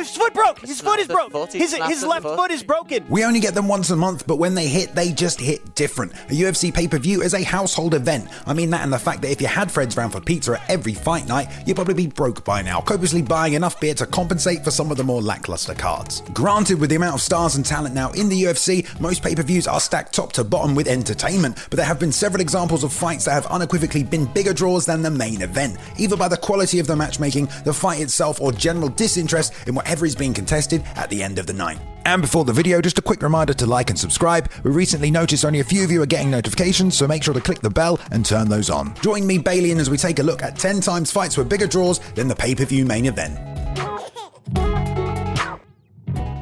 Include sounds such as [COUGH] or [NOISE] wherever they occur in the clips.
his foot broke. His foot is the broke. His, his left foot. foot is broken. We only get them once a month, but when they hit, they just hit different. A UFC pay per view is a household event. I mean that and the fact that if you had Fred's round for pizza at every fight night, you'd probably be broke by now, copiously buying enough beer to compensate for some of the more lackluster cards. Granted, with the amount of stars and talent now in the UFC, most pay per views are stacked top to bottom with entertainment, but there have been several examples of fights that have unequivocally been bigger draws than the main event, either by the quality of the matchmaking, the fight itself, or general disinterest in whatever is being contested at the end of the night. And before the video, just a quick reminder to like and subscribe. We recently noticed only a few of you are getting notifications, so make sure to click the bell and turn those on. Join me, Balian, as we take a look at 10 times fights were bigger draws than the pay per view main event.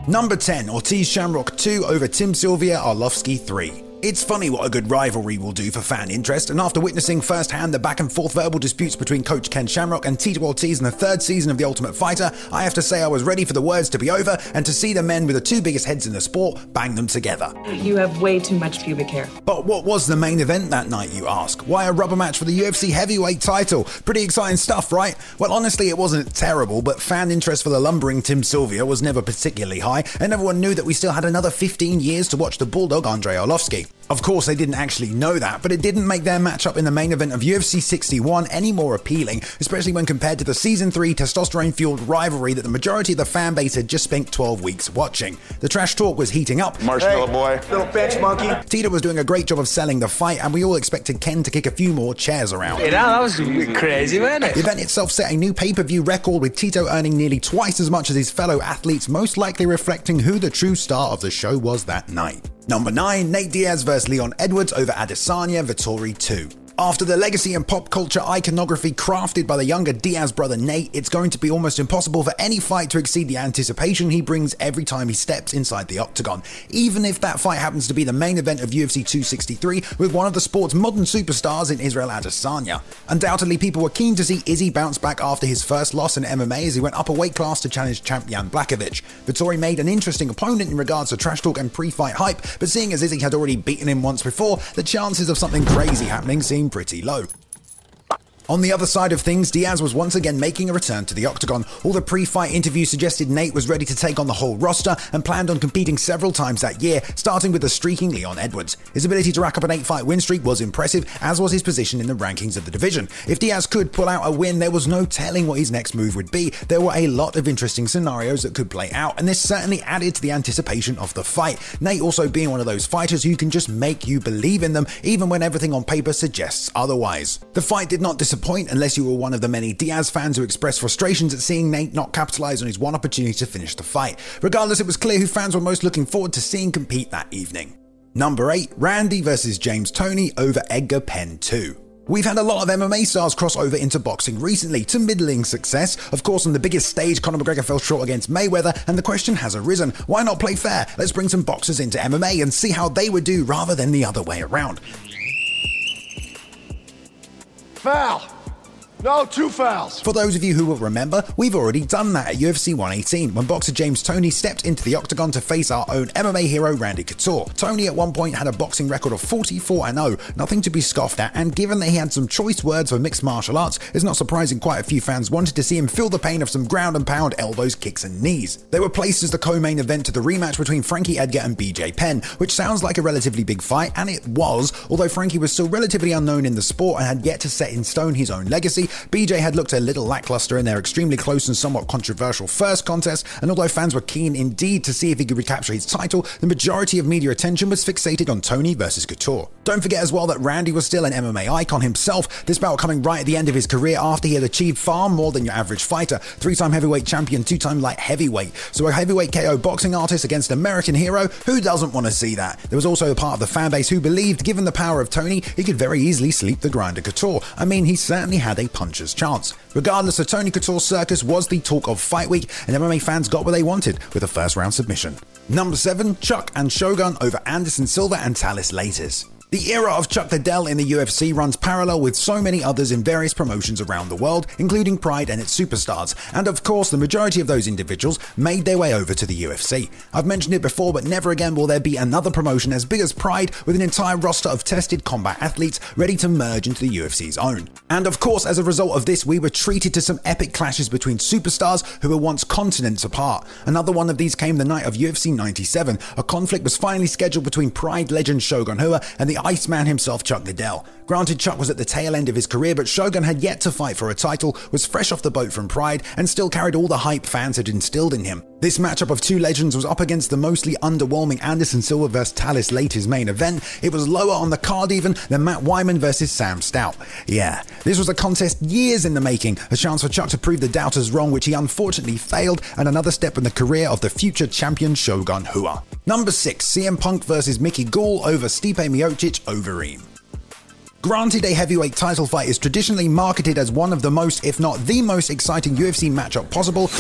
Number 10, Ortiz Shamrock 2 over Tim Sylvia Arlovsky 3. It's funny what a good rivalry will do for fan interest, and after witnessing firsthand the back and forth verbal disputes between coach Ken Shamrock and Tito Ortiz in the third season of The Ultimate Fighter, I have to say I was ready for the words to be over and to see the men with the two biggest heads in the sport bang them together. You have way too much pubic hair. But what was the main event that night, you ask? Why a rubber match for the UFC heavyweight title? Pretty exciting stuff, right? Well, honestly, it wasn't terrible, but fan interest for the lumbering Tim Sylvia was never particularly high, and everyone knew that we still had another 15 years to watch the Bulldog Andrei Arlovsky. Of course, they didn't actually know that, but it didn't make their matchup in the main event of UFC 61 any more appealing, especially when compared to the season 3 testosterone fueled rivalry that the majority of the fan base had just spent 12 weeks watching. The trash talk was heating up. Marshmallow boy. Little bench monkey. Tito was doing a great job of selling the fight, and we all expected Ken to kick a few more chairs around. Yeah, that was crazy, wasn't it? The event itself set a new pay per view record with Tito earning nearly twice as much as his fellow athletes, most likely reflecting who the true star of the show was that night. Number 9, Nate Diaz vs Leon Edwards over Adesanya Vettori 2. After the legacy and pop culture iconography crafted by the younger Diaz brother Nate, it's going to be almost impossible for any fight to exceed the anticipation he brings every time he steps inside the octagon, even if that fight happens to be the main event of UFC 263 with one of the sport's modern superstars in Israel Adesanya. Undoubtedly, people were keen to see Izzy bounce back after his first loss in MMA as he went up a weight class to challenge champ Jan Blachowicz. Vettori made an interesting opponent in regards to trash talk and pre-fight hype, but seeing as Izzy had already beaten him once before, the chances of something crazy happening seemed pretty low. On the other side of things, Diaz was once again making a return to the octagon. All the pre fight interviews suggested Nate was ready to take on the whole roster and planned on competing several times that year, starting with the streaking Leon Edwards. His ability to rack up an 8 fight win streak was impressive, as was his position in the rankings of the division. If Diaz could pull out a win, there was no telling what his next move would be. There were a lot of interesting scenarios that could play out, and this certainly added to the anticipation of the fight. Nate also being one of those fighters who can just make you believe in them, even when everything on paper suggests otherwise. The fight did not disappoint unless you were one of the many Diaz fans who expressed frustrations at seeing Nate not capitalize on his one opportunity to finish the fight. Regardless, it was clear who fans were most looking forward to seeing compete that evening. Number 8, Randy versus James Toney over Edgar Penn 2. We've had a lot of MMA stars cross over into boxing recently to middling success. Of course, on the biggest stage, Conor McGregor fell short against Mayweather, and the question has arisen why not play fair? Let's bring some boxers into MMA and see how they would do rather than the other way around. Foul. No, two fouls. For those of you who will remember, we've already done that at UFC 118 when boxer James Toney stepped into the octagon to face our own MMA hero Randy Couture. Toney at one point had a boxing record of 44 0, nothing to be scoffed at, and given that he had some choice words for mixed martial arts, it's not surprising quite a few fans wanted to see him feel the pain of some ground and pound elbows, kicks, and knees. They were placed as the co-main event to the rematch between Frankie Edgar and BJ Penn, which sounds like a relatively big fight, and it was, although Frankie was still relatively unknown in the sport and had yet to set in stone his own legacy, BJ had looked a little lackluster in their extremely close and somewhat controversial first contest, and although fans were keen indeed to see if he could recapture his title, the majority of media attention was fixated on Toney versus Couture. Don't forget as well that Randy was still an MMA icon himself, this bout coming right at the end of his career after he had achieved far more than your average fighter, three-time heavyweight champion, two-time light heavyweight. So a heavyweight KO boxing artist against an American hero, who doesn't want to see that? There was also a part of the fan base who believed, given the power of Toney, he could very easily sleep the grinder Couture. I mean, he certainly had a puncher's chance. Regardless, the Toney Couture circus was the talk of Fight Week, and MMA fans got what they wanted with a first round submission. Number 7, Chuck and Shogun over Anderson Silva and Thales Leites. The era of Chuck Liddell in the UFC runs parallel with so many others in various promotions around the world, including Pride and its superstars. And of course, the majority of those individuals made their way over to the UFC. I've mentioned it before, but never again will there be another promotion as big as Pride with an entire roster of tested combat athletes ready to merge into the UFC's own. And of course, as a result of this, we were treated to some epic clashes between superstars who were once continents apart. Another one of these came the night of UFC 97. A conflict was finally scheduled between Pride legend Shogun Rua and the Iceman himself, Chuck Liddell. Granted, Chuck was at the tail end of his career, but Shogun had yet to fight for a title, was fresh off the boat from Pride, and still carried all the hype fans had instilled in him. This matchup of two legends was up against the mostly underwhelming Anderson Silva vs. Thales Leites main event. It was lower on the card even than Matt Wiman versus Sam Stout. Yeah, this was a contest years in the making, a chance for Chuck to prove the doubters wrong, which he unfortunately failed, and another step in the career of the future champion Shogun Rua. Number 6, CM Punk versus Mickey Gall over Stipe Miocic Overeem. Granted, a heavyweight title fight is traditionally marketed as one of the most, if not the most exciting UFC matchup possible,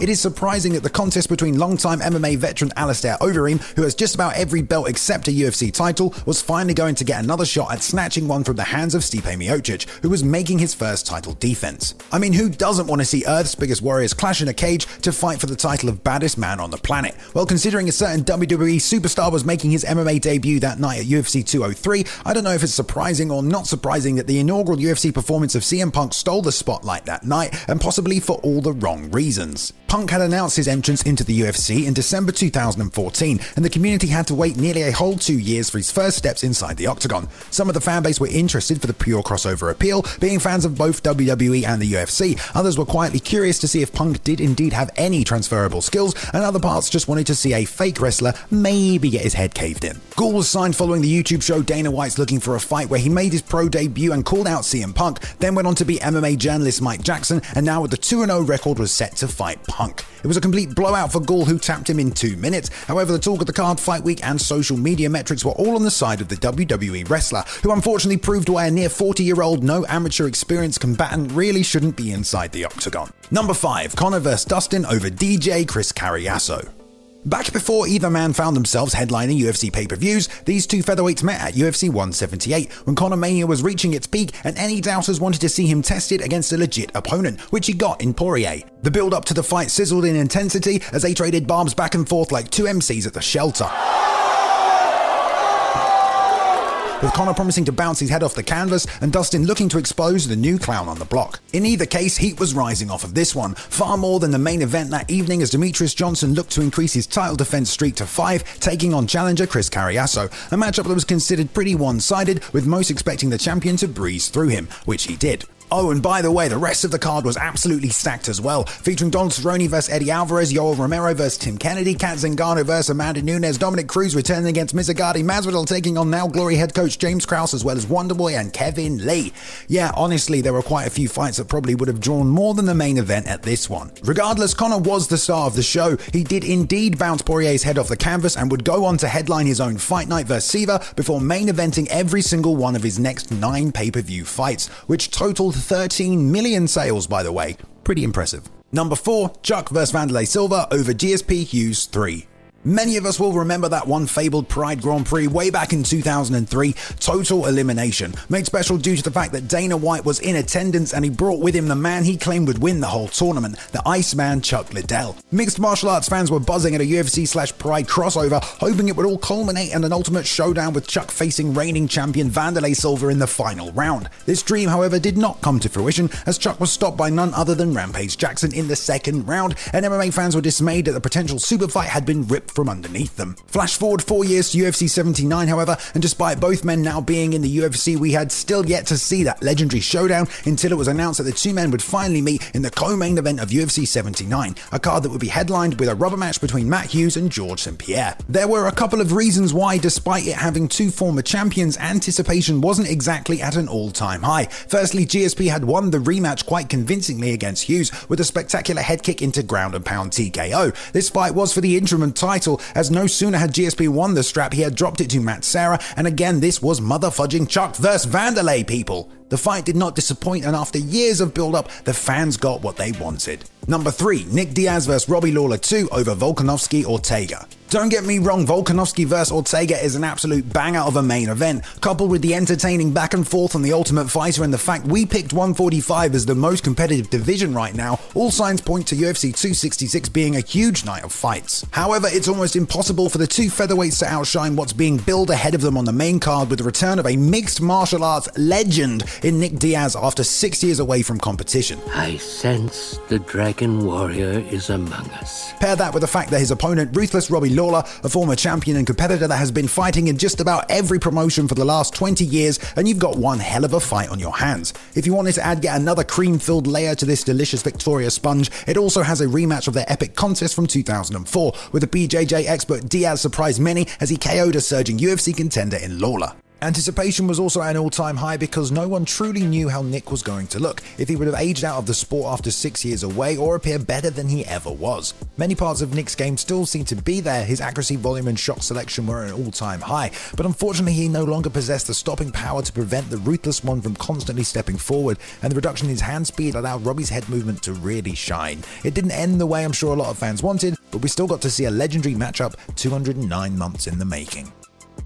it is surprising that the contest between longtime MMA veteran Alistair Overeem, who has just about every belt except a UFC title, was finally going to get another shot at snatching one from the hands of Stipe Miocic, who was making his first title defense. I mean, who doesn't want to see Earth's biggest warriors clash in a cage to fight for the title of baddest man on the planet? Well, considering a certain WWE superstar was making his MMA debut that night at UFC 203, I don't know if it's surprising or not surprising that the inaugural UFC performance of CM Punk stole the spotlight that night, and possibly for all the wrong reasons. Punk had announced his entrance into the UFC in December 2014, and the community had to wait nearly a whole two years for his first steps inside the octagon. Some of the fanbase were interested for the pure crossover appeal, being fans of both WWE and the UFC. Others were quietly curious to see if Punk did indeed have any transferable skills, and other parts just wanted to see a fake wrestler maybe get his head caved in. Gall was signed following the YouTube show Dana White's Looking for a Fight, where he made his pro debut and called out CM Punk, then went on to be MMA journalist Mike Jackson, and now with the 2 0 record was set to fight Punk. It was a complete blowout for Gall, who tapped him in two minutes. However, the talk of the card, fight week, and social media metrics were all on the side of the WWE wrestler, who unfortunately proved why a near 40 year old, no amateur experience combatant really shouldn't be inside the octagon. Number 5 Conor vs. Dustin over DJ Chris Cariaso. Back before either man found themselves headlining UFC pay per views, these two featherweights met at UFC 178 when Conor Mania was reaching its peak and any doubters wanted to see him tested against a legit opponent, which he got in Poirier. The build up to the fight sizzled in intensity as they traded bombs back and forth like two MCs at the shelter with Conor promising to bounce his head off the canvas and Dustin looking to expose the new clown on the block. In either case, heat was rising off of this one, far more than the main event that evening as Demetrious Johnson looked to increase his title defense streak to five, taking on challenger Chris Cariaso, a matchup that was considered pretty one-sided, with most expecting the champion to breeze through him, which he did. Oh, and by the way, the rest of the card was absolutely stacked as well, featuring Donald Cerrone vs Eddie Alvarez, Yoel Romero vs Tim Kennedy, Cat Zingano vs Amanda Nunes, Dominick Cruz returning against Mizugaki Masvidal taking on now Glory head coach James Krause, as well as Wonderboy and Kevin Lee. Yeah, honestly, there were quite a few fights that probably would have drawn more than the main event at this one. Regardless, Conor was the star of the show. He did indeed bounce Poirier's head off the canvas and would go on to headline his own fight night vs Siver before main eventing every single one of his next nine pay-per-view fights, which totaled 13 million sales, by the way. Pretty impressive. Number 4, Chuck vs Wanderlei Silva over GSP Hughes 3. Many of us will remember that one fabled Pride Grand Prix way back in 2003, total elimination, made special due to the fact that Dana White was in attendance and he brought with him the man he claimed would win the whole tournament, the Iceman Chuck Liddell. Mixed martial arts fans were buzzing at a UFC slash Pride crossover, hoping it would all culminate in an ultimate showdown with Chuck facing reigning champion Wanderlei Silva in the final round. This dream, however, did not come to fruition as Chuck was stopped by none other than Rampage Jackson in the second round, and MMA fans were dismayed that the potential super fight had been ripped from underneath them. Flash forward four years to UFC 79, however, and despite both men now being in the UFC, we had still yet to see that legendary showdown until it was announced that the two men would finally meet in the co-main event of UFC 79, a card that would be headlined with a rubber match between Matt Hughes and Georges St. Pierre. There were a couple of reasons why, despite it having two former champions, anticipation wasn't exactly at an all-time high. Firstly, GSP had won the rematch quite convincingly against Hughes with a spectacular head kick into ground and pound TKO. This fight was for the interim title title, as no sooner had GSP won the strap, he had dropped it to Matt Serra, and again, this was mother fudging Chuck versus Wanderlei, people. The fight did not disappoint, and after years of build up, the fans got what they wanted. Number 3, Nick Diaz vs Robbie Lawler 2 over Volkanovski Ortega. Don't get me wrong, Volkanovski vs Ortega is an absolute banger of a main event, coupled with the entertaining back and forth on the Ultimate Fighter and the fact we picked 145 as the most competitive division right now, all signs point to UFC 266 being a huge night of fights. However, it's almost impossible for the two featherweights to outshine what's being billed ahead of them on the main card with the return of a mixed martial arts legend in Nick Diaz after six years away from competition. I sense the Dragon Warrior is among us. Pair that with the fact that his opponent, Ruthless Robbie Lawler, a former champion and competitor that has been fighting in just about every promotion for the last 20 years, and you've got one hell of a fight on your hands. If you wanted to add yet another cream filled layer to this delicious Victoria sponge, it also has a rematch of their epic contest from 2004, with the BJJ expert Diaz surprised many as he KO'd a surging UFC contender in Lawler. Anticipation was also at an all time high because no one truly knew how Nick was going to look, if he would have aged out of the sport after six years away or appear better than he ever was. Many parts of Nick's game still seem to be there, his accuracy, volume, and shot selection were at an all time high, but unfortunately he no longer possessed the stopping power to prevent the ruthless one from constantly stepping forward, and the reduction in his hand speed allowed Robbie's head movement to really shine. It didn't end the way I'm sure a lot of fans wanted, but we still got to see a legendary matchup 209 months in the making.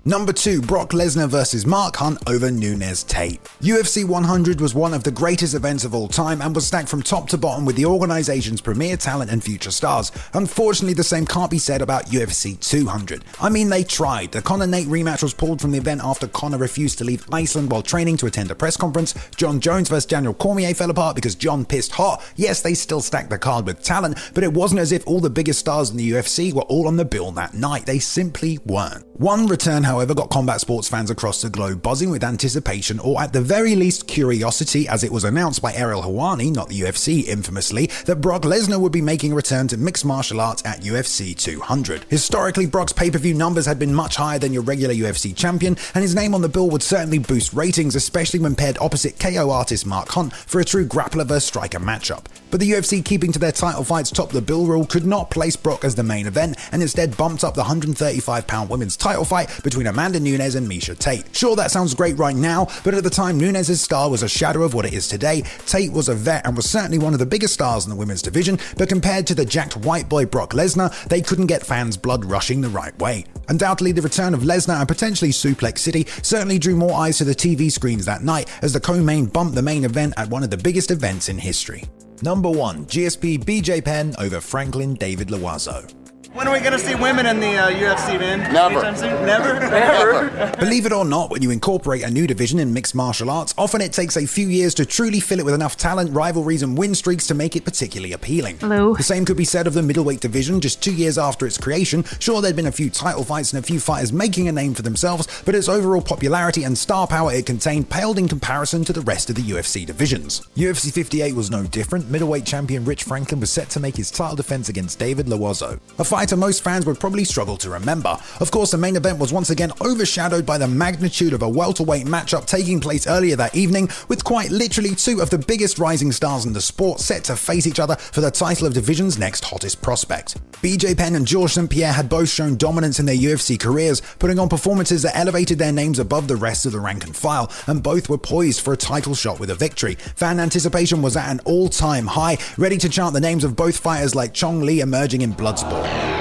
Number 2, Brock Lesnar vs. Mark Hunt over Nunes Tate. UFC 100 was one of the greatest events of all time and was stacked from top to bottom with the organization's premier talent and future stars. Unfortunately, the same can't be said about UFC 200. I mean, they tried. The Conor Nate rematch was pulled from the event after Conor refused to leave Iceland while training to attend a press conference. Jon Jones vs. Daniel Cormier fell apart because Jon pissed hot. Yes, they still stacked the card with talent, but it wasn't as if all the biggest stars in the UFC were all on the bill that night. They simply weren't. One return, however, got combat sports fans across the globe buzzing with anticipation or at the very least curiosity as it was announced by Ariel Helwani, not the UFC infamously, that Brock Lesnar would be making a return to mixed martial arts at UFC 200. Historically, Brock's pay-per-view numbers had been much higher than your regular UFC champion, and his name on the bill would certainly boost ratings, especially when paired opposite KO artist Mark Hunt for a true grappler vs striker matchup. But the UFC keeping to their title fights top the bill rule could not place Brock as the main event and instead bumped up the 135 pound women's title fight between Amanda Nunes and Miesha Tate. Sure, that sounds great right now, but at the time, Nunes' star was a shadow of what it is today. Tate was a vet and was certainly one of the biggest stars in the women's division, but compared to the jacked white boy Brock Lesnar, they couldn't get fans' blood rushing the right way. Undoubtedly, the return of Lesnar and potentially Suplex City certainly drew more eyes to the TV screens that night as the co-main bumped the main event at one of the biggest events in history. Number 1, GSP BJ Penn over Franklin David Loiseau. When are we gonna see women in the uh, UFC, man? Never. Anytime soon? [LAUGHS] Never? Never. [LAUGHS] Believe it or not, when you incorporate a new division in mixed martial arts, often it takes a few years to truly fill it with enough talent, rivalries, and win streaks to make it particularly appealing. Hello. The same could be said of the middleweight division just two years after its creation. Sure, there'd been a few title fights and a few fighters making a name for themselves, but its overall popularity and star power it contained paled in comparison to the rest of the UFC divisions. UFC 58 was no different. Middleweight champion Rich Franklin was set to make his title defense against David Loiseau, a fighter most fans would probably struggle to remember. Of course, the main event was once again overshadowed by the magnitude of a welterweight matchup taking place earlier that evening, with quite literally two of the biggest rising stars in the sport set to face each other for the title of division's next hottest prospect. BJ Penn and Georges St. Pierre had both shown dominance in their UFC careers, putting on performances that elevated their names above the rest of the rank and file, and both were poised for a title shot with a victory. Fan anticipation was at an all time high, ready to chant the names of both fighters like Chong Li emerging in Bloodsport.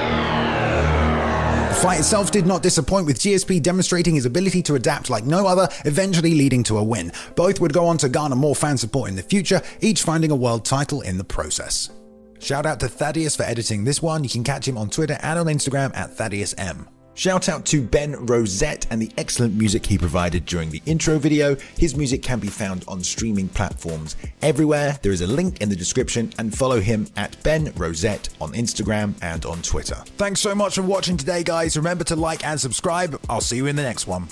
Fight itself did not disappoint, with GSP demonstrating his ability to adapt like no other, eventually leading to a win. Both would go on to garner more fan support in the future, each finding a world title in the process. Shout out to Thaddeus for editing this one. You can catch him on Twitter and on Instagram at ThaddeusM. Shout out to Ben Rosette and the excellent music he provided during the intro video. His music can be found on streaming platforms everywhere. There is a link in the description and follow him at Ben Rosette on Instagram and on Twitter. Thanks so much for watching today, guys. Remember to like and subscribe. I'll see you in the next one.